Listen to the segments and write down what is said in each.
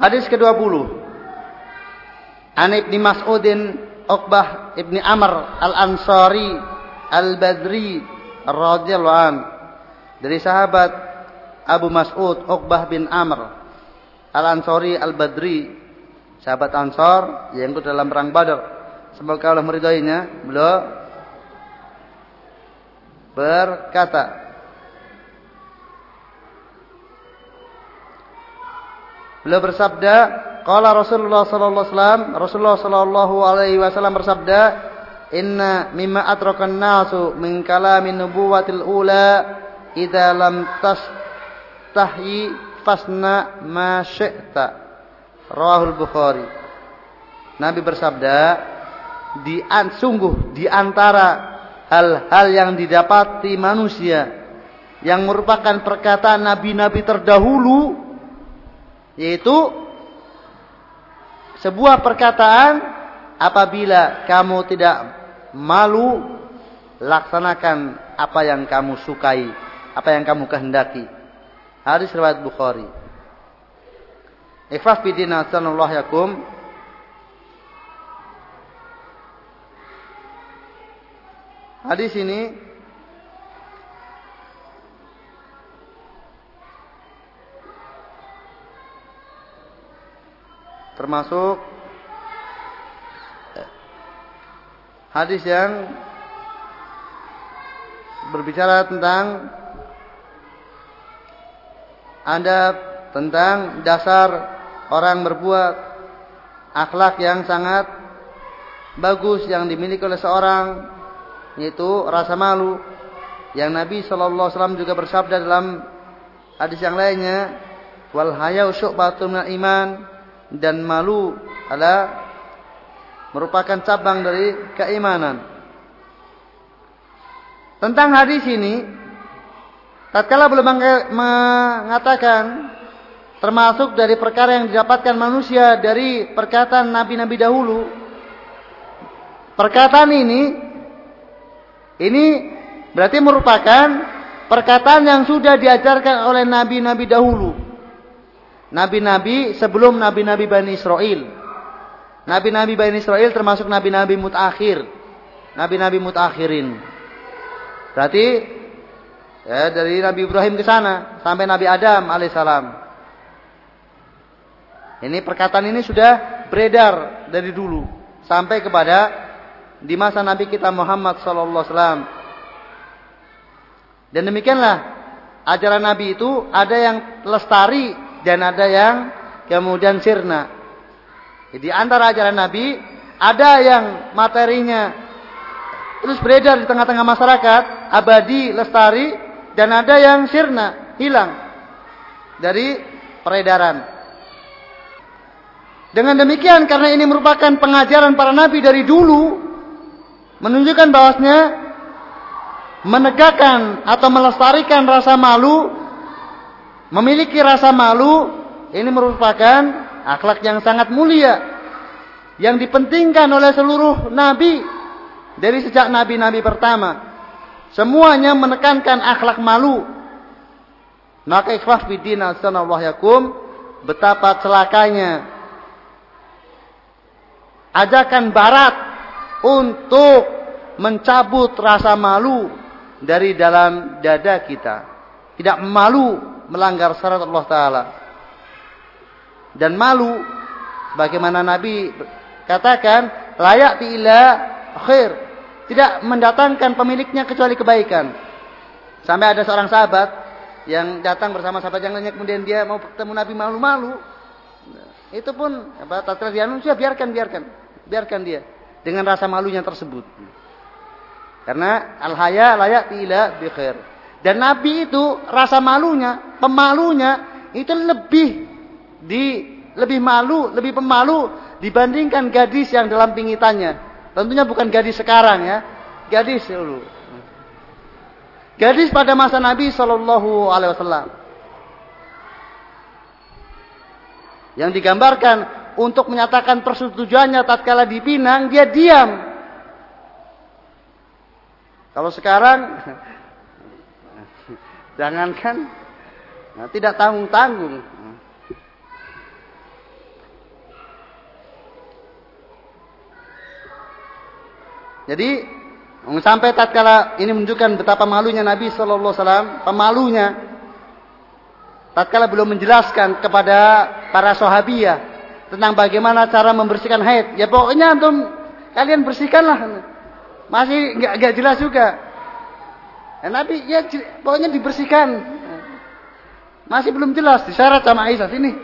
Hadis ke-20. An Ibni Mas'udin Uqbah Ibni Amr Al-Ansari Al-Badri radhiyallahu an. Dari sahabat Abu Mas'ud Uqbah bin Amr Al-Ansari Al-Badri. Sahabat Ansar yang ikut dalam perang Badar. Semoga Allah meridainya. Beliau berkata Beliau bersabda, qala Rasulullah sallallahu alaihi wasallam, Rasulullah sallallahu alaihi wasallam bersabda, "Inna mimma atrakan nasu min kalamin nubuwatil ula idza lam tahyi fasna ma syi'ta." Rawahul Bukhari. Nabi bersabda, di an, sungguh di antara hal-hal yang didapati manusia yang merupakan perkataan nabi-nabi terdahulu yaitu sebuah perkataan apabila kamu tidak malu laksanakan apa yang kamu sukai, apa yang kamu kehendaki. Hadis riwayat Bukhari. Ikhfaf bidina sallallahu yakum. Hadis ini termasuk hadis yang berbicara tentang ada tentang dasar orang berbuat akhlak yang sangat bagus yang dimiliki oleh seorang yaitu rasa malu. Yang Nabi Shallallahu Alaihi Wasallam juga bersabda dalam hadis yang lainnya wal hayau syu'batun iman dan malu adalah merupakan cabang dari keimanan. Tentang hadis ini, tatkala belum mengatakan termasuk dari perkara yang didapatkan manusia dari perkataan nabi-nabi dahulu. Perkataan ini ini berarti merupakan perkataan yang sudah diajarkan oleh nabi-nabi dahulu nabi-nabi sebelum nabi-nabi Bani Israel. Nabi-nabi Bani Israel termasuk nabi-nabi mutakhir. Nabi-nabi mutakhirin. Berarti ya, dari Nabi Ibrahim ke sana sampai Nabi Adam alaihissalam. Ini perkataan ini sudah beredar dari dulu sampai kepada di masa Nabi kita Muhammad sallallahu alaihi wasallam. Dan demikianlah ajaran Nabi itu ada yang lestari dan ada yang kemudian sirna. Jadi antara ajaran Nabi ada yang materinya terus beredar di tengah-tengah masyarakat, abadi, lestari dan ada yang sirna, hilang dari peredaran. Dengan demikian karena ini merupakan pengajaran para nabi dari dulu menunjukkan bahwasanya menegakkan atau melestarikan rasa malu Memiliki rasa malu ini merupakan akhlak yang sangat mulia yang dipentingkan oleh seluruh nabi dari sejak nabi-nabi pertama. Semuanya menekankan akhlak malu. Maka ikhlas bidina sanallahu yakum betapa celakanya ajakan barat untuk mencabut rasa malu dari dalam dada kita. Tidak malu melanggar syarat Allah Ta'ala. Dan malu, bagaimana Nabi katakan, layak ila khair. Tidak mendatangkan pemiliknya kecuali kebaikan. Sampai ada seorang sahabat yang datang bersama sahabat yang lainnya, kemudian dia mau bertemu Nabi malu-malu. Itu pun apa tatkala dia sudah biarkan biarkan biarkan dia dengan rasa malunya tersebut. Karena al haya layak ila bi khair. Dan Nabi itu rasa malunya, pemalunya itu lebih di lebih malu, lebih pemalu dibandingkan gadis yang dalam pingitannya. Tentunya bukan gadis sekarang ya, gadis dulu. Gadis pada masa Nabi Shallallahu Alaihi Wasallam yang digambarkan untuk menyatakan persetujuannya tatkala dipinang dia diam. Kalau sekarang Jangankan nah, tidak tanggung-tanggung. Jadi sampai tatkala ini menunjukkan betapa malunya Nabi Shallallahu Alaihi Wasallam, pemalunya. Tatkala belum menjelaskan kepada para sahabiah tentang bagaimana cara membersihkan haid. Ya pokoknya antum kalian bersihkanlah. Masih nggak jelas juga. Ya, Nabi ya pokoknya dibersihkan. Masih belum jelas disyarat sama Aisyah sini.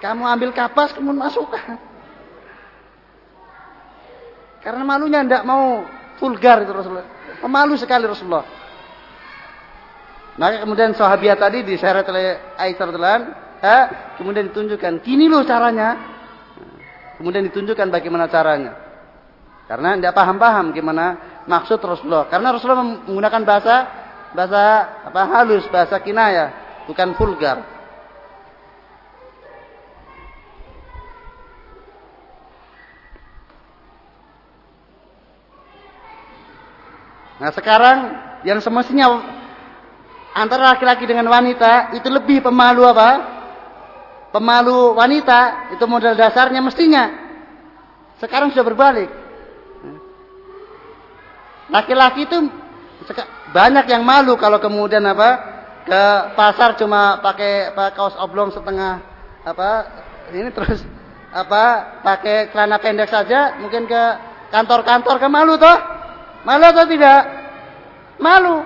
Kamu ambil kapas kemudian masukkan. Karena malunya tidak mau vulgar itu Rasulullah. Pemalu sekali Rasulullah. Maka kemudian sahabiat tadi diseret oleh Aisyah radhiyallahu kemudian ditunjukkan, "Gini loh caranya." Kemudian ditunjukkan bagaimana caranya. Karena tidak paham-paham gimana maksud Rasulullah. Karena Rasulullah menggunakan bahasa bahasa apa halus, bahasa kinaya, bukan vulgar. Nah sekarang yang semestinya antara laki-laki dengan wanita itu lebih pemalu apa? Pemalu wanita itu modal dasarnya mestinya. Sekarang sudah berbalik. Laki-laki itu banyak yang malu kalau kemudian apa ke pasar cuma pakai kaos oblong setengah apa ini terus apa pakai celana pendek saja mungkin ke kantor-kantor ke malu toh Malu atau tidak? Malu.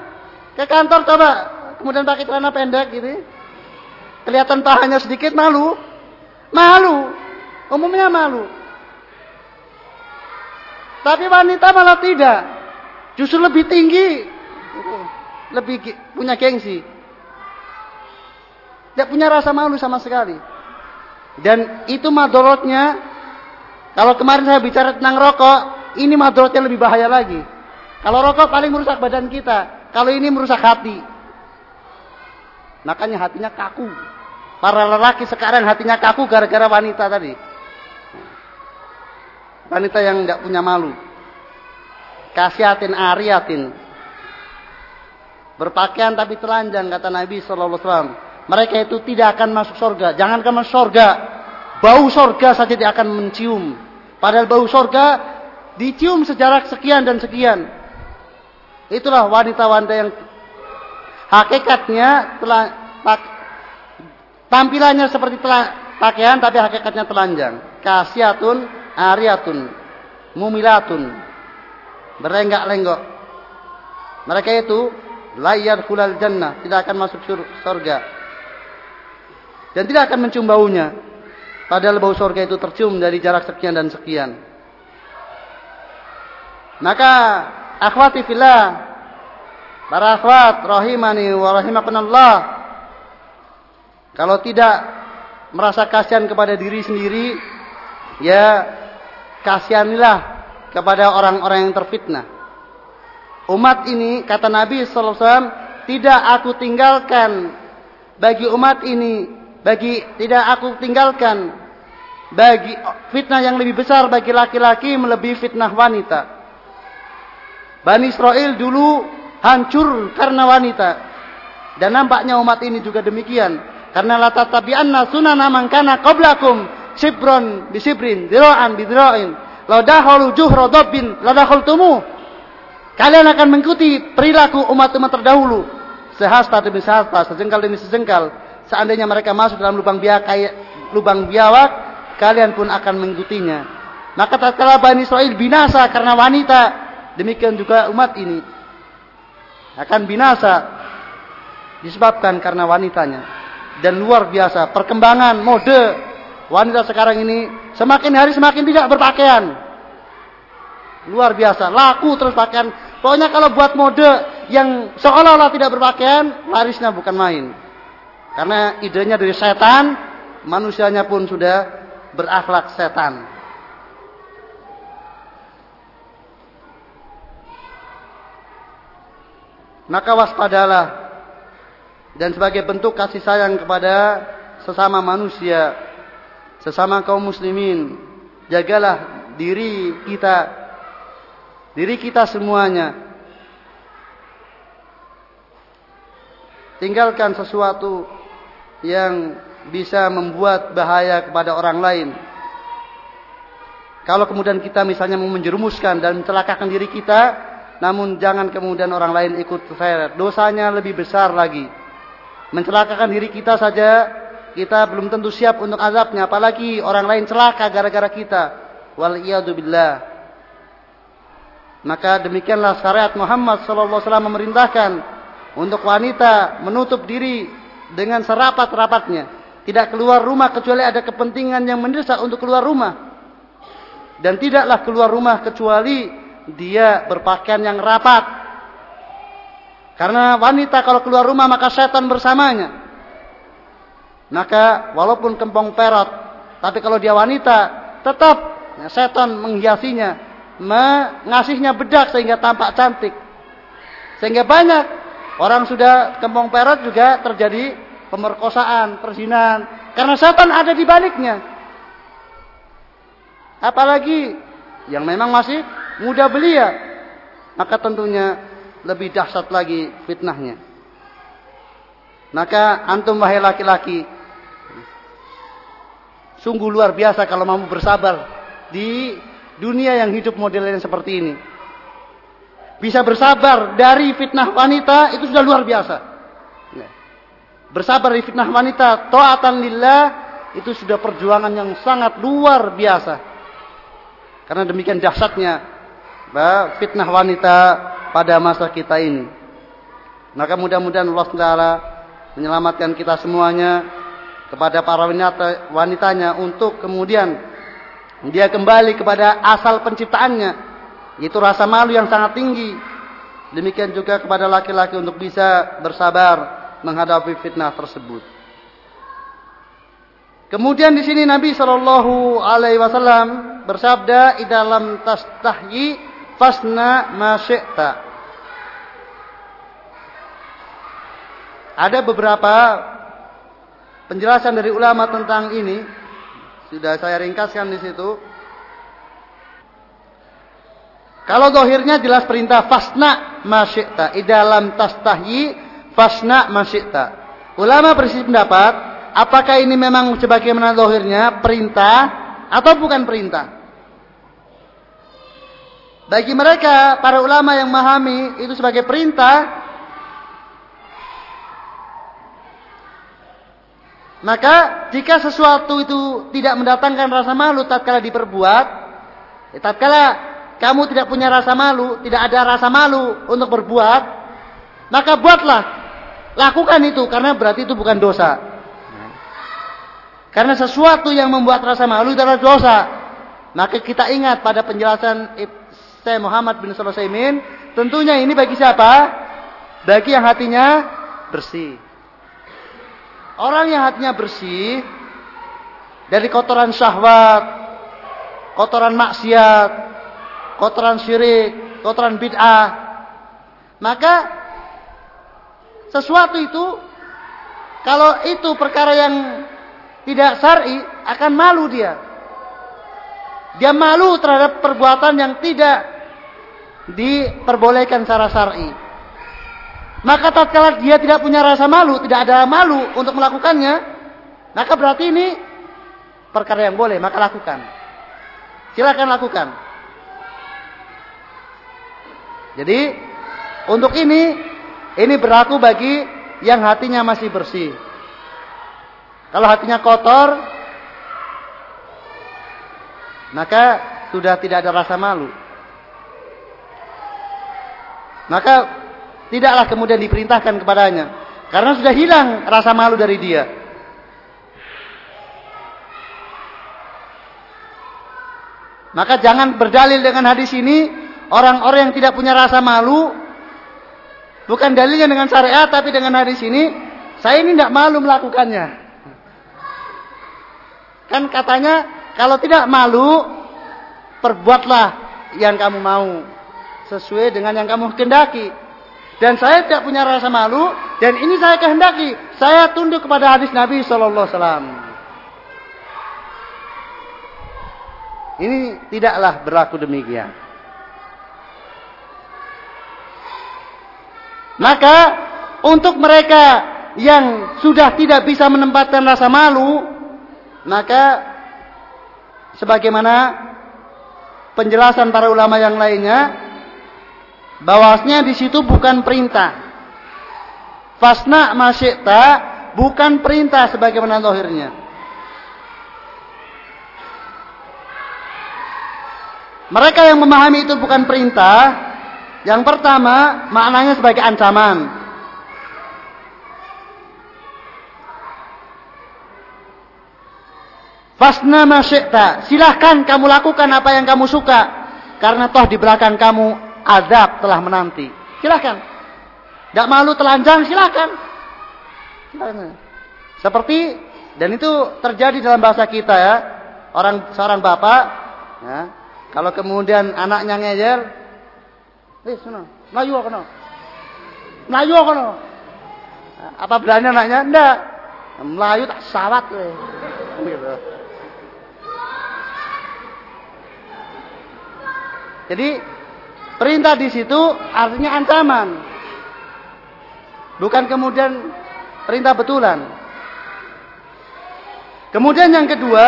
Ke kantor coba, kemudian pakai celana pendek gitu. Kelihatan pahanya sedikit malu. Malu. Umumnya malu. Tapi wanita malah tidak. Justru lebih tinggi. Lebih punya gengsi. Tidak punya rasa malu sama sekali. Dan itu madorotnya. Kalau kemarin saya bicara tentang rokok. Ini madorotnya lebih bahaya lagi. Kalau rokok paling merusak badan kita. Kalau ini merusak hati. Makanya hatinya kaku. Para lelaki sekarang hatinya kaku gara-gara wanita tadi. Wanita yang tidak punya malu. Kasiatin ariatin. Berpakaian tapi telanjang kata Nabi SAW. Mereka itu tidak akan masuk surga. Jangan masuk surga. Bau surga saja tidak akan mencium. Padahal bau surga dicium sejarak sekian dan sekian. Itulah wanita-wanita yang hakikatnya telah tampilannya seperti telah pakaian tapi hakikatnya telanjang. Kasiatun, ariatun, mumilatun, berenggak-lenggok. Mereka itu layar kulal jannah, tidak akan masuk surga. Dan tidak akan mencium baunya. Padahal bau surga itu tercium dari jarak sekian dan sekian. Maka akhwati fillah para akhwat rahimani wa rahimakunallah kalau tidak merasa kasihan kepada diri sendiri ya kasihanilah kepada orang-orang yang terfitnah umat ini kata Nabi wasallam tidak aku tinggalkan bagi umat ini bagi tidak aku tinggalkan bagi fitnah yang lebih besar bagi laki-laki melebihi fitnah wanita Bani Israel dulu hancur karena wanita. Dan nampaknya umat ini juga demikian. Karena la tatabi'anna sunana man kana qablakum sibron bisibrin dira'an bidira'in. La dakhulu juhra dabbin la dakhaltumu. Kalian akan mengikuti perilaku umat-umat terdahulu. Sehasta demi sehasta, sejengkal demi sejengkal. Seandainya mereka masuk dalam lubang biawak, lubang biawak, kalian pun akan mengikutinya. Maka tatkala Bani Israel binasa karena wanita, Demikian juga umat ini akan binasa disebabkan karena wanitanya. Dan luar biasa perkembangan mode wanita sekarang ini semakin hari semakin tidak berpakaian. Luar biasa, laku terus pakaian. Pokoknya kalau buat mode yang seolah-olah tidak berpakaian, larisnya bukan main. Karena idenya dari setan, manusianya pun sudah berakhlak setan. maka waspadalah dan sebagai bentuk kasih sayang kepada sesama manusia, sesama kaum muslimin, jagalah diri kita, diri kita semuanya. Tinggalkan sesuatu yang bisa membuat bahaya kepada orang lain. Kalau kemudian kita misalnya mau menjerumuskan dan mencelakakan diri kita, namun jangan kemudian orang lain ikut terseret. Dosanya lebih besar lagi. Mencelakakan diri kita saja, kita belum tentu siap untuk azabnya. Apalagi orang lain celaka gara-gara kita. Wal billah. Maka demikianlah syariat Muhammad SAW memerintahkan untuk wanita menutup diri dengan serapat-rapatnya. Tidak keluar rumah kecuali ada kepentingan yang mendesak untuk keluar rumah dan tidaklah keluar rumah kecuali dia berpakaian yang rapat. Karena wanita kalau keluar rumah maka setan bersamanya. Maka walaupun kempong perot, tapi kalau dia wanita tetap setan menghiasinya, mengasihnya bedak sehingga tampak cantik. Sehingga banyak orang sudah kempong perot juga terjadi pemerkosaan, perzinahan karena setan ada di baliknya. Apalagi yang memang masih muda belia. Maka tentunya lebih dahsyat lagi fitnahnya. Maka antum wahai laki-laki. Sungguh luar biasa kalau mau bersabar di dunia yang hidup modelnya seperti ini. Bisa bersabar dari fitnah wanita itu sudah luar biasa. Bersabar dari fitnah wanita, to'atan lillah itu sudah perjuangan yang sangat luar biasa. Karena demikian dahsyatnya fitnah wanita pada masa kita ini. Maka mudah-mudahan Allah Taala menyelamatkan kita semuanya kepada para wanita, wanitanya untuk kemudian dia kembali kepada asal penciptaannya yaitu rasa malu yang sangat tinggi. Demikian juga kepada laki-laki untuk bisa bersabar menghadapi fitnah tersebut. Kemudian di sini Nabi Shallallahu Alaihi Wasallam bersabda, "Idalam tastahyi fasna masyikta." Ada beberapa penjelasan dari ulama tentang ini. Sudah saya ringkaskan di situ. Kalau dohirnya jelas perintah fasna masyikta. Idalam tastahyi fasna masyikta. Ulama bersih pendapat apakah ini memang sebagaimana zahirnya perintah atau bukan perintah? Bagi mereka para ulama yang memahami itu sebagai perintah Maka jika sesuatu itu tidak mendatangkan rasa malu tatkala diperbuat, ya tatkala kamu tidak punya rasa malu, tidak ada rasa malu untuk berbuat, maka buatlah. Lakukan itu karena berarti itu bukan dosa. Karena sesuatu yang membuat rasa malu adalah dosa. Maka kita ingat pada penjelasan Syekh Muhammad bin Sulaiman, tentunya ini bagi siapa? Bagi yang hatinya bersih. Orang yang hatinya bersih dari kotoran syahwat, kotoran maksiat, kotoran syirik, kotoran bid'ah, maka sesuatu itu kalau itu perkara yang tidak syar'i akan malu dia. Dia malu terhadap perbuatan yang tidak diperbolehkan secara syar'i. Maka tatkala dia tidak punya rasa malu, tidak ada malu untuk melakukannya, maka berarti ini perkara yang boleh, maka lakukan. Silakan lakukan. Jadi untuk ini ini berlaku bagi yang hatinya masih bersih. Kalau hatinya kotor, maka sudah tidak ada rasa malu. Maka tidaklah kemudian diperintahkan kepadanya. Karena sudah hilang rasa malu dari dia. Maka jangan berdalil dengan hadis ini. Orang-orang yang tidak punya rasa malu. Bukan dalilnya dengan syariat. Tapi dengan hadis ini. Saya ini tidak malu melakukannya. Kan katanya kalau tidak malu perbuatlah yang kamu mau sesuai dengan yang kamu kehendaki. Dan saya tidak punya rasa malu dan ini saya kehendaki. Saya tunduk kepada hadis Nabi sallallahu alaihi. Ini tidaklah berlaku demikian. Maka untuk mereka yang sudah tidak bisa menempatkan rasa malu maka sebagaimana penjelasan para ulama yang lainnya bahwasanya di situ bukan perintah. Fasna masyikta bukan perintah sebagaimana zahirnya. Mereka yang memahami itu bukan perintah, yang pertama maknanya sebagai ancaman. Fasna masyikta. Silahkan kamu lakukan apa yang kamu suka. Karena toh di belakang kamu azab telah menanti. Silahkan. Tidak malu telanjang silahkan. Seperti dan itu terjadi dalam bahasa kita ya. Orang seorang bapak ya, kalau kemudian anaknya ngejer, eh sana, Melayu kono. Melayu kono. Apa berani anaknya? Enggak. Melayu tak sawat Gitu. Jadi perintah di situ artinya ancaman. Bukan kemudian perintah betulan. Kemudian yang kedua,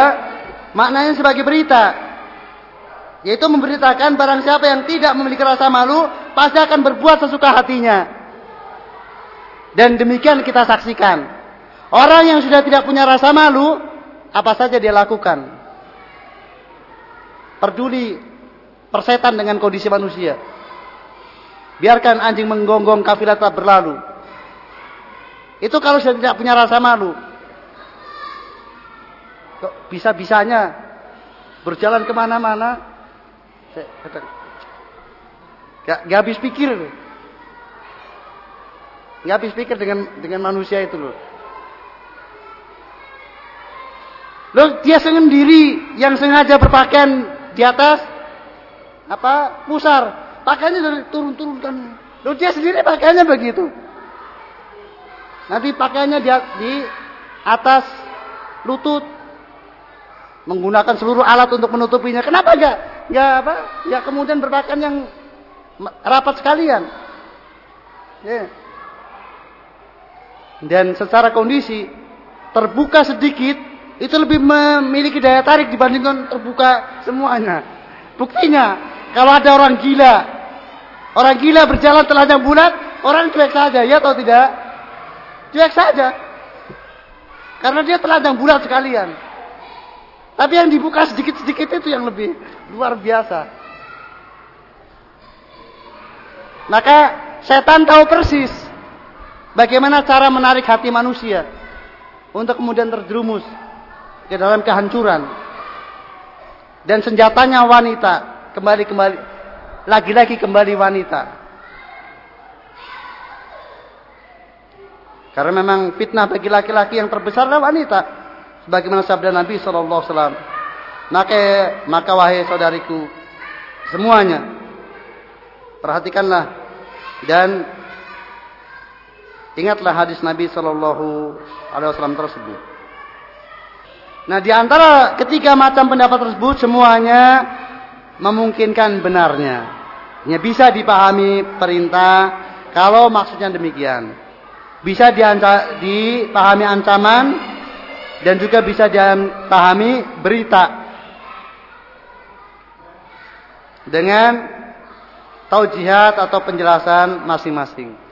maknanya sebagai berita. Yaitu memberitakan barang siapa yang tidak memiliki rasa malu, pasti akan berbuat sesuka hatinya. Dan demikian kita saksikan. Orang yang sudah tidak punya rasa malu, apa saja dia lakukan. Peduli persetan dengan kondisi manusia. Biarkan anjing menggonggong kafilah tetap berlalu. Itu kalau sudah tidak punya rasa malu. Kok bisa-bisanya berjalan ke mana-mana. Gak, gak habis pikir. Gak habis pikir dengan dengan manusia itu loh. Loh dia sendiri yang sengaja berpakaian di atas apa? Pusar. Pakaiannya dari turun-turunkan. Lo dia sendiri pakaiannya begitu. Nanti pakaiannya di, di atas lutut. Menggunakan seluruh alat untuk menutupinya. Kenapa enggak enggak apa? Ya kemudian berpakaian yang rapat sekalian? Ya. dan secara kondisi terbuka sedikit itu lebih memiliki daya tarik dibandingkan terbuka semuanya. Buktinya kalau ada orang gila, orang gila berjalan telanjang bulat, orang cuek saja, ya atau tidak? Cuek saja. Karena dia telanjang bulat sekalian. Tapi yang dibuka sedikit-sedikit itu yang lebih luar biasa. Maka setan tahu persis bagaimana cara menarik hati manusia untuk kemudian terjerumus ke dalam kehancuran. Dan senjatanya wanita kembali kembali lagi-lagi kembali wanita. Karena memang fitnah bagi laki-laki yang terbesar adalah wanita. Sebagaimana sabda Nabi Shallallahu Alaihi. Maka, maka wahai saudariku, semuanya perhatikanlah dan ingatlah hadis Nabi Wasallam tersebut. Nah, di antara ketiga macam pendapat tersebut semuanya memungkinkan benarnya. Ya, bisa dipahami perintah kalau maksudnya demikian. Bisa dianca, dipahami ancaman dan juga bisa dipahami berita. Dengan taujihat atau penjelasan masing-masing.